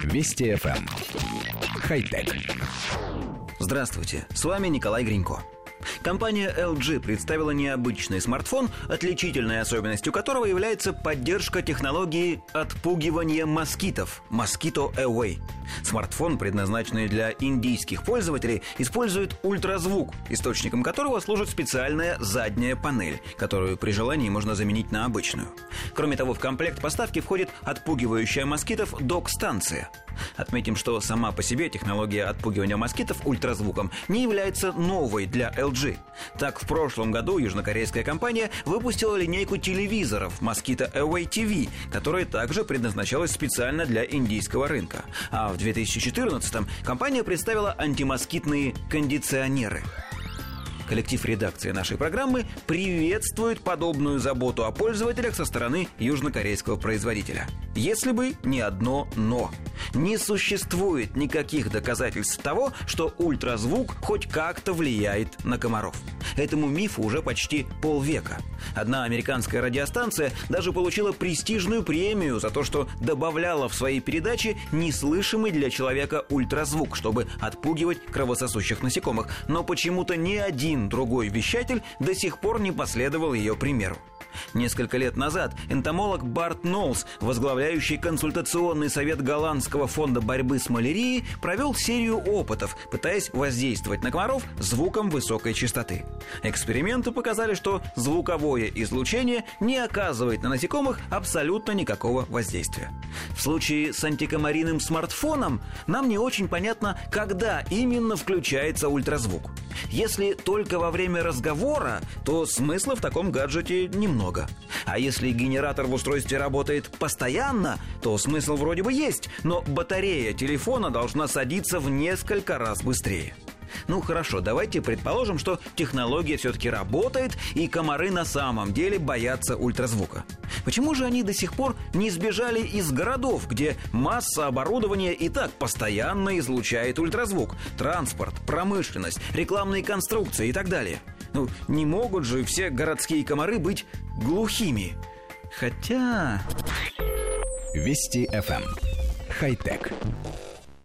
Вести FM. Эм. Хай-тек. Здравствуйте, с вами Николай Гринько. Компания LG представила необычный смартфон, отличительной особенностью которого является поддержка технологии отпугивания москитов – Mosquito Away. Смартфон, предназначенный для индийских пользователей, использует ультразвук, источником которого служит специальная задняя панель, которую при желании можно заменить на обычную. Кроме того, в комплект поставки входит отпугивающая москитов док-станция – Отметим, что сама по себе технология отпугивания москитов ультразвуком не является новой для LG. Так, в прошлом году южнокорейская компания выпустила линейку телевизоров Mosquito Away TV, которая также предназначалась специально для индийского рынка. А в 2014 компания представила антимоскитные кондиционеры. Коллектив редакции нашей программы приветствует подобную заботу о пользователях со стороны южнокорейского производителя. Если бы не одно «но». Не существует никаких доказательств того, что ультразвук хоть как-то влияет на комаров. Этому мифу уже почти полвека. Одна американская радиостанция даже получила престижную премию за то, что добавляла в свои передачи неслышимый для человека ультразвук, чтобы отпугивать кровососущих насекомых. Но почему-то ни один другой вещатель до сих пор не последовал ее примеру. Несколько лет назад энтомолог Барт Нолс, возглавляющий консультационный совет Голландского фонда борьбы с малярией, провел серию опытов, пытаясь воздействовать на комаров звуком высокой частоты. Эксперименты показали, что звуковое излучение не оказывает на насекомых абсолютно никакого воздействия. В случае с антикомариным смартфоном нам не очень понятно, когда именно включается ультразвук. Если только во время разговора, то смысла в таком гаджете немного. А если генератор в устройстве работает постоянно, то смысл вроде бы есть, но батарея телефона должна садиться в несколько раз быстрее. Ну хорошо, давайте предположим, что технология все-таки работает, и комары на самом деле боятся ультразвука. Почему же они до сих пор не сбежали из городов, где масса оборудования и так постоянно излучает ультразвук? Транспорт, промышленность, рекламные конструкции и так далее. Ну, не могут же все городские комары быть глухими. Хотя... Вести FM. Эм. Хай-тек.